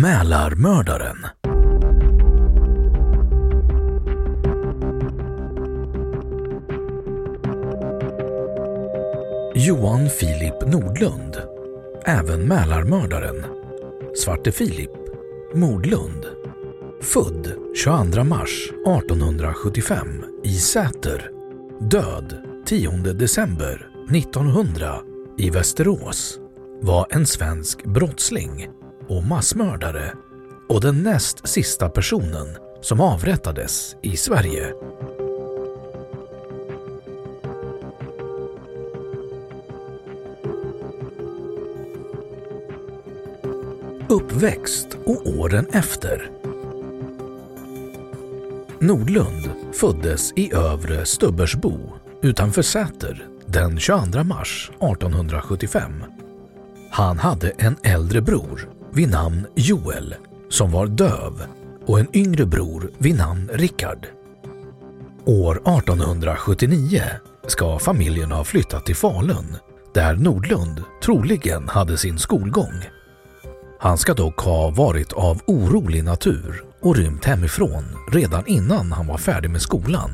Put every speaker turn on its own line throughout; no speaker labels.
Mälarmördaren. Johan Filip Nordlund, även Mälarmördaren, Svarte Filip, Mordlund, född 22 mars 1875 i Säter, död 10 december 1900 i Västerås, var en svensk brottsling och massmördare och den näst sista personen som avrättades i Sverige. Uppväxt och åren efter Nordlund föddes i Övre Stubbersbo utanför Säter den 22 mars 1875. Han hade en äldre bror vid namn Joel som var döv och en yngre bror vid namn Rickard. År 1879 ska familjen ha flyttat till Falun där Nordlund troligen hade sin skolgång. Han ska dock ha varit av orolig natur och rymt hemifrån redan innan han var färdig med skolan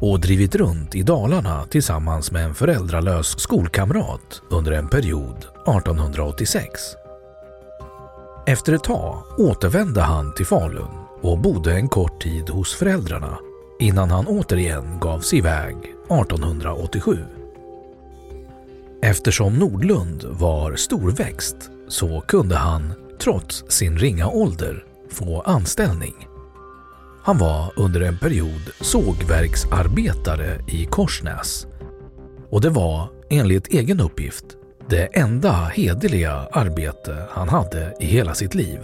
och drivit runt i Dalarna tillsammans med en föräldralös skolkamrat under en period 1886. Efter ett tag återvände han till Falun och bodde en kort tid hos föräldrarna innan han återigen gav sig iväg 1887. Eftersom Nordlund var storväxt så kunde han, trots sin ringa ålder, få anställning. Han var under en period sågverksarbetare i Korsnäs och det var, enligt egen uppgift, det enda hederliga arbete han hade i hela sitt liv.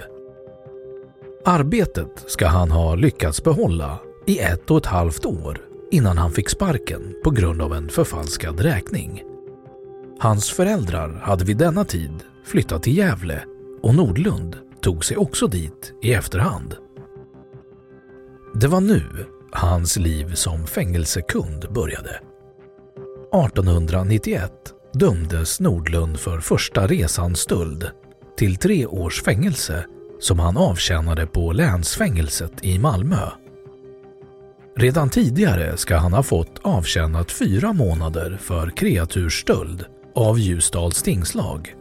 Arbetet ska han ha lyckats behålla i ett och ett halvt år innan han fick sparken på grund av en förfalskad räkning. Hans föräldrar hade vid denna tid flyttat till Gävle och Nordlund tog sig också dit i efterhand. Det var nu hans liv som fängelsekund började. 1891 dömdes Nordlund för första resan stöld till tre års fängelse som han avtjänade på länsfängelset i Malmö. Redan tidigare ska han ha fått avtjänat fyra månader för kreatursstöld av Ljusdals tingslag.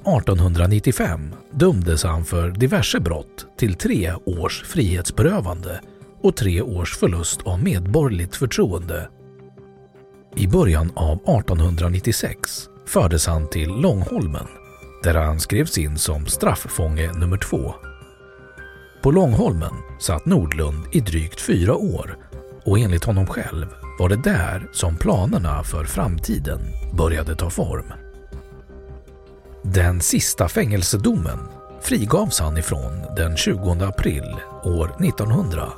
1895 dömdes han för diverse brott till tre års frihetsberövande och tre års förlust av medborgerligt förtroende i början av 1896 fördes han till Långholmen där han skrevs in som strafffånge nummer två. På Långholmen satt Nordlund i drygt fyra år och enligt honom själv var det där som planerna för framtiden började ta form. Den sista fängelsedomen frigavs han ifrån den 20 april år 1900.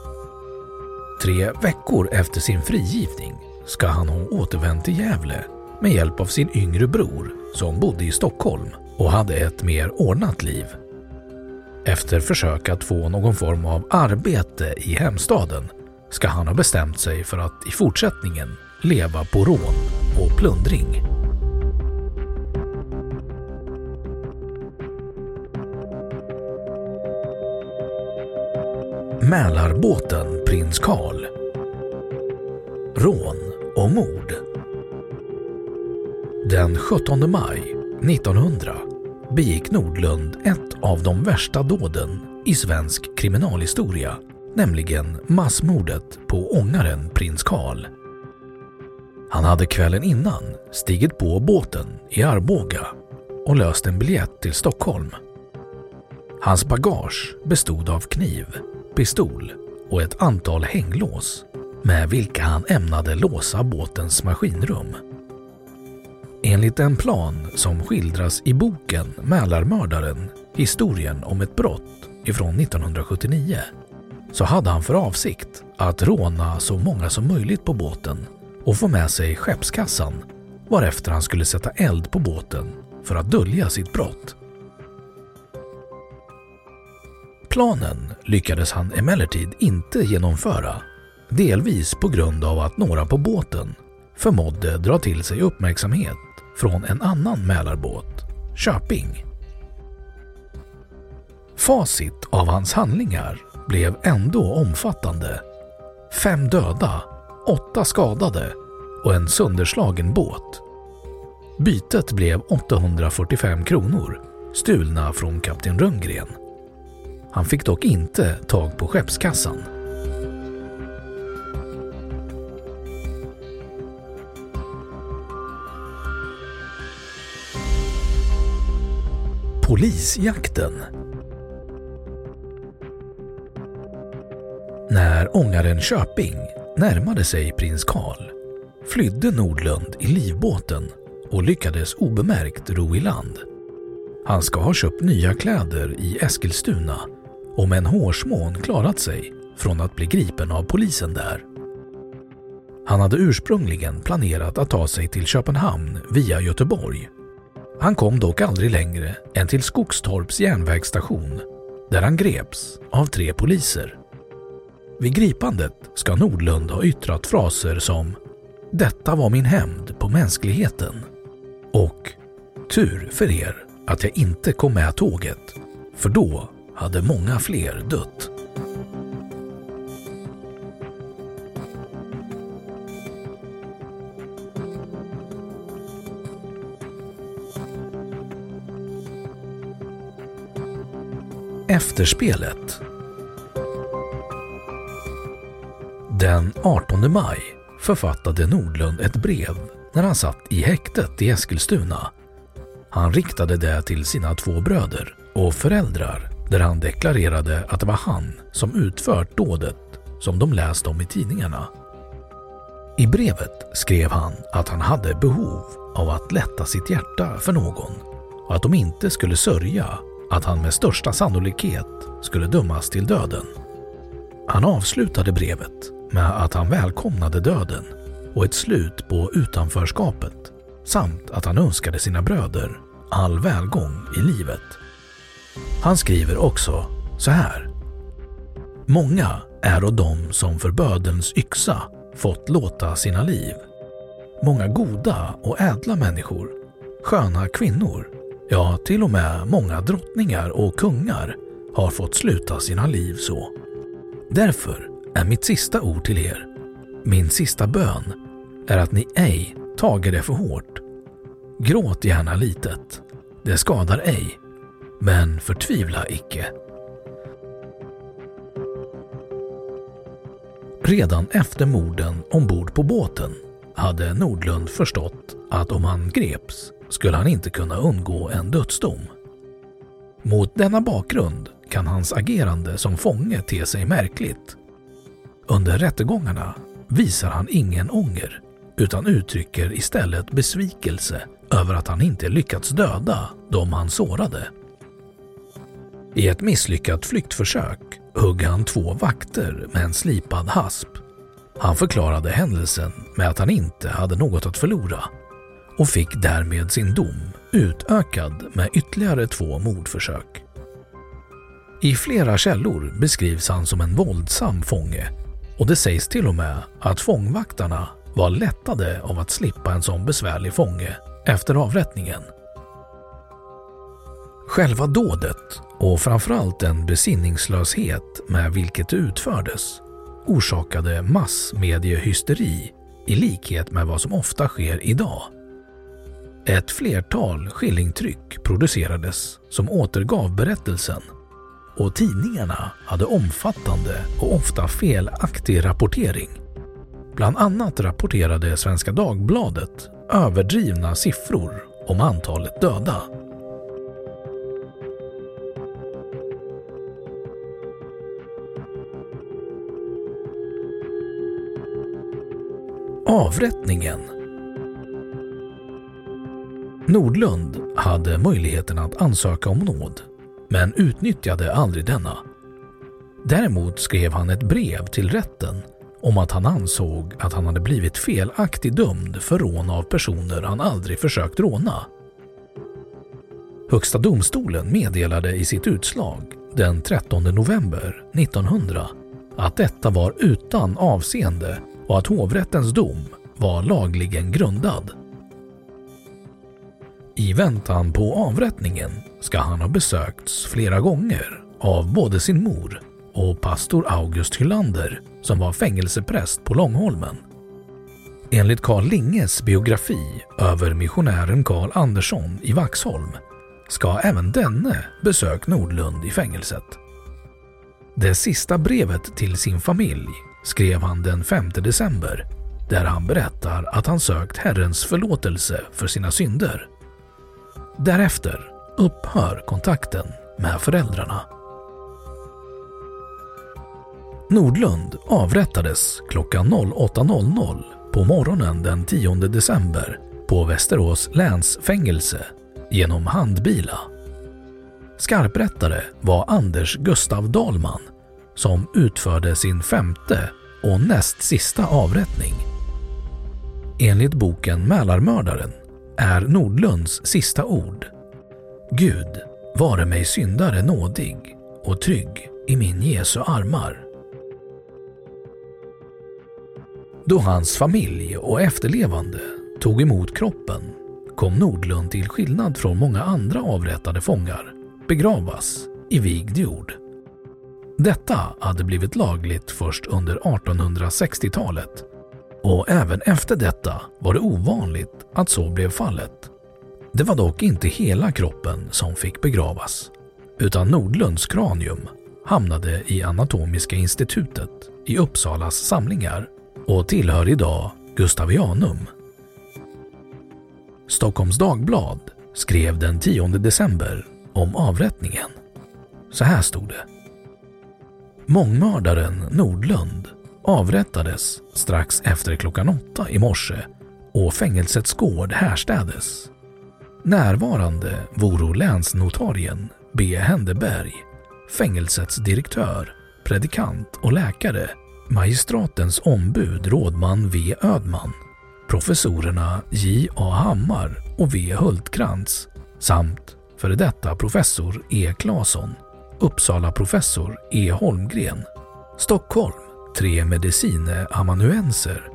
Tre veckor efter sin frigivning ska han ha återvänt till Gävle med hjälp av sin yngre bror som bodde i Stockholm och hade ett mer ordnat liv. Efter försök att få någon form av arbete i hemstaden ska han ha bestämt sig för att i fortsättningen leva på rån och plundring. Mälarbåten Prins Karl Rån och mord Den 17 maj 1900 begick Nordlund ett av de värsta dåden i svensk kriminalhistoria, nämligen massmordet på ångaren Prins Karl. Han hade kvällen innan stigit på båten i Arboga och löst en biljett till Stockholm. Hans bagage bestod av kniv, pistol och ett antal hänglås med vilka han ämnade låsa båtens maskinrum. Enligt en plan som skildras i boken Mälarmördaren, historien om ett brott ifrån 1979, så hade han för avsikt att råna så många som möjligt på båten och få med sig skeppskassan varefter han skulle sätta eld på båten för att dölja sitt brott. Planen lyckades han emellertid inte genomföra, delvis på grund av att några på båten förmådde dra till sig uppmärksamhet från en annan Mälarbåt, Köping. Facit av hans handlingar blev ändå omfattande. Fem döda, åtta skadade och en sönderslagen båt. Bytet blev 845 kronor, stulna från kapten Rönngren. Han fick dock inte tag på skeppskassan. Polisjakten När ångaren Köping närmade sig prins Karl flydde Nordlund i livbåten och lyckades obemärkt ro i land. Han ska ha köpt nya kläder i Eskilstuna och med en hårsmån klarat sig från att bli gripen av polisen där. Han hade ursprungligen planerat att ta sig till Köpenhamn via Göteborg. Han kom dock aldrig längre än till Skogstorps järnvägsstation där han greps av tre poliser. Vid gripandet ska Nordlund ha yttrat fraser som “Detta var min hämnd på mänskligheten” och “Tur för er att jag inte kom med tåget, för då hade många fler dött”. Efterspelet Den 18 maj författade Nordlund ett brev när han satt i häktet i Eskilstuna. Han riktade det till sina två bröder och föräldrar där han deklarerade att det var han som utfört dådet som de läst om i tidningarna. I brevet skrev han att han hade behov av att lätta sitt hjärta för någon och att de inte skulle sörja att han med största sannolikhet skulle dömas till döden. Han avslutade brevet med att han välkomnade döden och ett slut på utanförskapet samt att han önskade sina bröder all välgång i livet. Han skriver också så här. Många är de som för bödelns yxa fått låta sina liv. Många goda och ädla människor, sköna kvinnor, ja till och med många drottningar och kungar har fått sluta sina liv så. Därför är mitt sista ord till er, min sista bön, är att ni ej tager det för hårt. Gråt gärna litet, det skadar ej, men förtvivla icke. Redan efter morden ombord på båten hade Nordlund förstått att om han greps skulle han inte kunna undgå en dödsdom. Mot denna bakgrund kan hans agerande som fånge te sig märkligt under rättegångarna visar han ingen ånger utan uttrycker istället besvikelse över att han inte lyckats döda de han sårade. I ett misslyckat flyktförsök hugg han två vakter med en slipad hasp. Han förklarade händelsen med att han inte hade något att förlora och fick därmed sin dom utökad med ytterligare två mordförsök. I flera källor beskrivs han som en våldsam fånge och det sägs till och med att fångvaktarna var lättade av att slippa en sån besvärlig fånge efter avrättningen. Själva dådet och framförallt den besinningslöshet med vilket det utfördes orsakade massmediehysteri i likhet med vad som ofta sker idag. Ett flertal skillingtryck producerades som återgav berättelsen och tidningarna hade omfattande och ofta felaktig rapportering. Bland annat rapporterade Svenska Dagbladet överdrivna siffror om antalet döda. Avrättningen Nordlund hade möjligheten att ansöka om nåd, men utnyttjade aldrig denna. Däremot skrev han ett brev till rätten om att han ansåg att han hade blivit felaktigt dömd för rån av personer han aldrig försökt råna. Högsta domstolen meddelade i sitt utslag den 13 november 1900 att detta var utan avseende och att hovrättens dom var lagligen grundad. I väntan på avrättningen ska han ha besökts flera gånger av både sin mor och pastor August Hylander som var fängelsepräst på Långholmen. Enligt Carl Linges biografi över missionären Carl Andersson i Vaxholm ska även denne besökt Nordlund i fängelset. Det sista brevet till sin familj skrev han den 5 december där han berättar att han sökt Herrens förlåtelse för sina synder. Därefter upphör kontakten med föräldrarna. Nordlund avrättades klockan 08.00 på morgonen den 10 december på Västerås länsfängelse genom handbila. Skarprättare var Anders Gustav Dahlman som utförde sin femte och näst sista avrättning. Enligt boken Mälarmördaren är Nordlunds sista ord Gud, vare mig syndare nådig och trygg i min Jesu armar. Då hans familj och efterlevande tog emot kroppen kom Nordlund till skillnad från många andra avrättade fångar begravas i vigd jord. Detta hade blivit lagligt först under 1860-talet och även efter detta var det ovanligt att så blev fallet. Det var dock inte hela kroppen som fick begravas utan Nordlunds kranium hamnade i Anatomiska institutet i Uppsalas samlingar och tillhör idag Gustavianum. Stockholms Dagblad skrev den 10 december om avrättningen. Så här stod det. Mångmördaren Nordlund avrättades strax efter klockan åtta i morse och fängelsets gård härstädes. Närvarande voro länsnotarien B. Händeberg, fängelsets direktör, predikant och läkare magistratens ombud rådman V. Ödman, professorerna J. A. Hammar och V. Hultkrantz samt före detta professor E. Claesson, Uppsala professor E. Holmgren, Stockholm tre medicine amanuenser,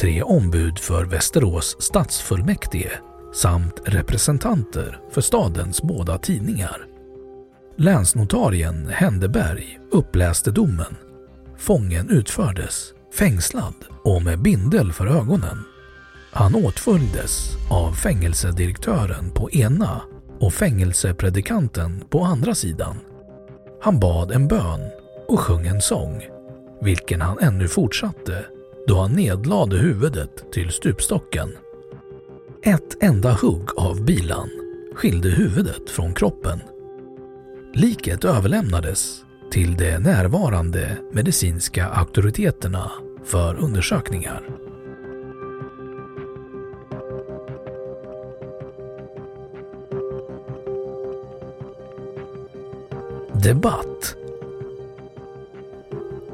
tre ombud för Västerås stadsfullmäktige samt representanter för stadens båda tidningar. Länsnotarien Händeberg uppläste domen Fången utfördes fängslad och med bindel för ögonen. Han åtföljdes av fängelsedirektören på ena och fängelsepredikanten på andra sidan. Han bad en bön och sjöng en sång, vilken han ännu fortsatte då han nedlade huvudet till stupstocken. Ett enda hugg av bilan skilde huvudet från kroppen. Liket överlämnades till de närvarande medicinska auktoriteterna för undersökningar. Debatt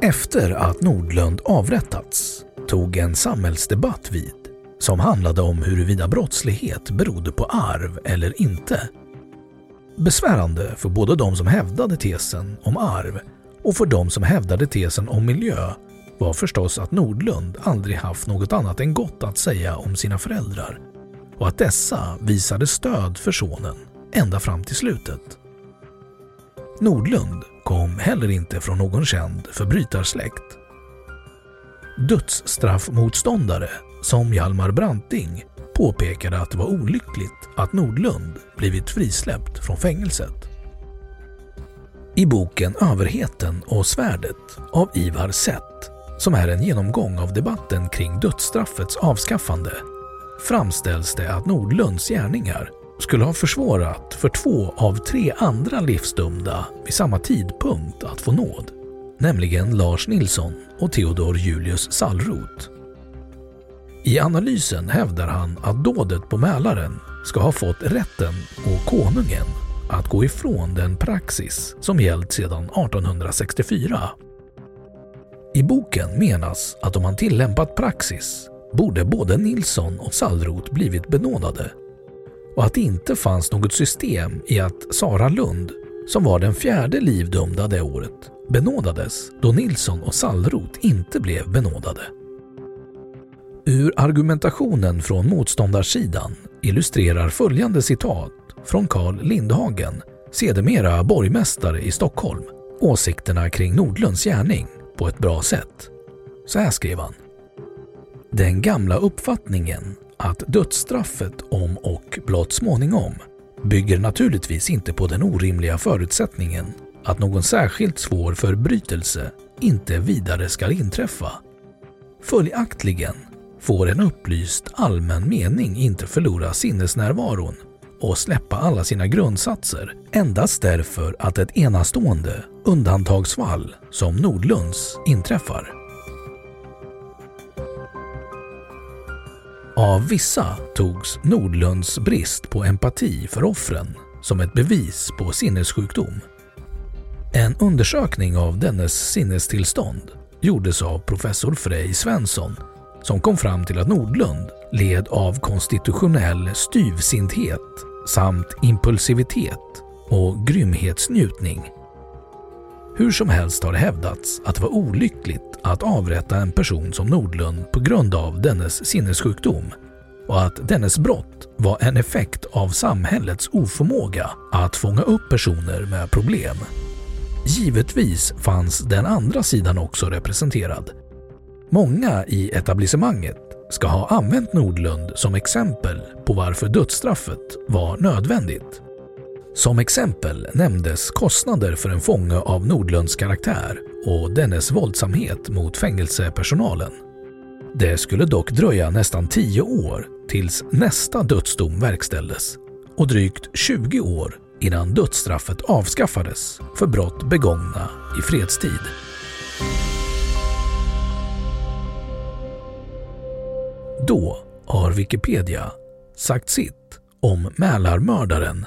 efter att Nordlund avrättats tog en samhällsdebatt vid som handlade om huruvida brottslighet berodde på arv eller inte. Besvärande för både de som hävdade tesen om arv och för de som hävdade tesen om miljö var förstås att Nordlund aldrig haft något annat än gott att säga om sina föräldrar och att dessa visade stöd för sonen ända fram till slutet. Nordlund kom heller inte från någon känd förbrytarsläkt. Dödsstraffmotståndare som Hjalmar Branting påpekade att det var olyckligt att Nordlund blivit frisläppt från fängelset. I boken Överheten och svärdet av Ivar Sett, som är en genomgång av debatten kring dödsstraffets avskaffande, framställs det att Nordlunds gärningar skulle ha försvårat för två av tre andra livsdömda vid samma tidpunkt att få nåd, nämligen Lars Nilsson och Theodor Julius Sallroth. I analysen hävdar han att dådet på Mälaren ska ha fått rätten och konungen att gå ifrån den praxis som gällt sedan 1864. I boken menas att om man tillämpat praxis borde både Nilsson och Sallroth blivit benådade och att det inte fanns något system i att Sara Lund, som var den fjärde livdömda det året, benådades då Nilsson och Sallroth inte blev benådade. Ur argumentationen från motståndarsidan illustrerar följande citat från Carl Lindhagen, sedermera borgmästare i Stockholm, åsikterna kring Nordlunds gärning på ett bra sätt. Så här skrev han. Den gamla uppfattningen att dödsstraffet om och blott småningom bygger naturligtvis inte på den orimliga förutsättningen att någon särskilt svår förbrytelse inte vidare skall inträffa. Följaktligen får en upplyst allmän mening inte förlora sinnesnärvaron och släppa alla sina grundsatser endast därför att ett enastående undantagsfall som Nordlunds inträffar. Av vissa togs Nordlunds brist på empati för offren som ett bevis på sinnessjukdom. En undersökning av dennes sinnestillstånd gjordes av professor Frej Svensson som kom fram till att Nordlund led av konstitutionell styvsinthet samt impulsivitet och grymhetsnjutning. Hur som helst har det hävdats att det var olyckligt att avrätta en person som Nordlund på grund av dennes sinnessjukdom och att dennes brott var en effekt av samhällets oförmåga att fånga upp personer med problem. Givetvis fanns den andra sidan också representerad. Många i etablissemanget ska ha använt Nordlund som exempel på varför dödsstraffet var nödvändigt. Som exempel nämndes kostnader för en fånge av Nordlunds karaktär och dennes våldsamhet mot fängelsepersonalen. Det skulle dock dröja nästan 10 år tills nästa dödsdom verkställdes och drygt 20 år innan dödsstraffet avskaffades för brott begångna i fredstid. Då har Wikipedia sagt sitt om Mälarmördaren.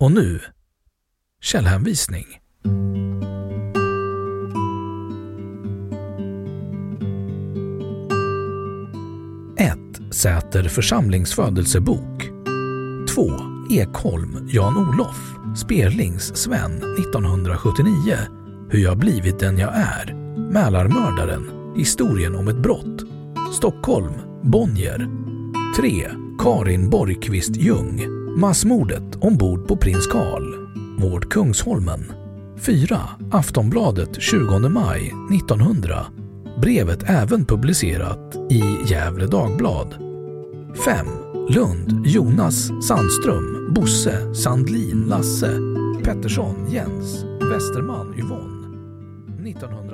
Och nu, källhänvisning. 1. Säter församlingsfödelsebok 2. Ekholm, Jan-Olof, Sperlings Sven 1979 Hur jag blivit den jag är Mälarmördaren, historien om ett brott Stockholm, Bonnier 3. Karin Borgqvist Ljung Massmordet ombord på prins Karl Vård Kungsholmen 4. Aftonbladet 20 maj 1900 Brevet även publicerat i Gävle Dagblad 5. Lund Jonas Sandström Bosse Sandlin Lasse Pettersson Jens Westerman Yvonne 1900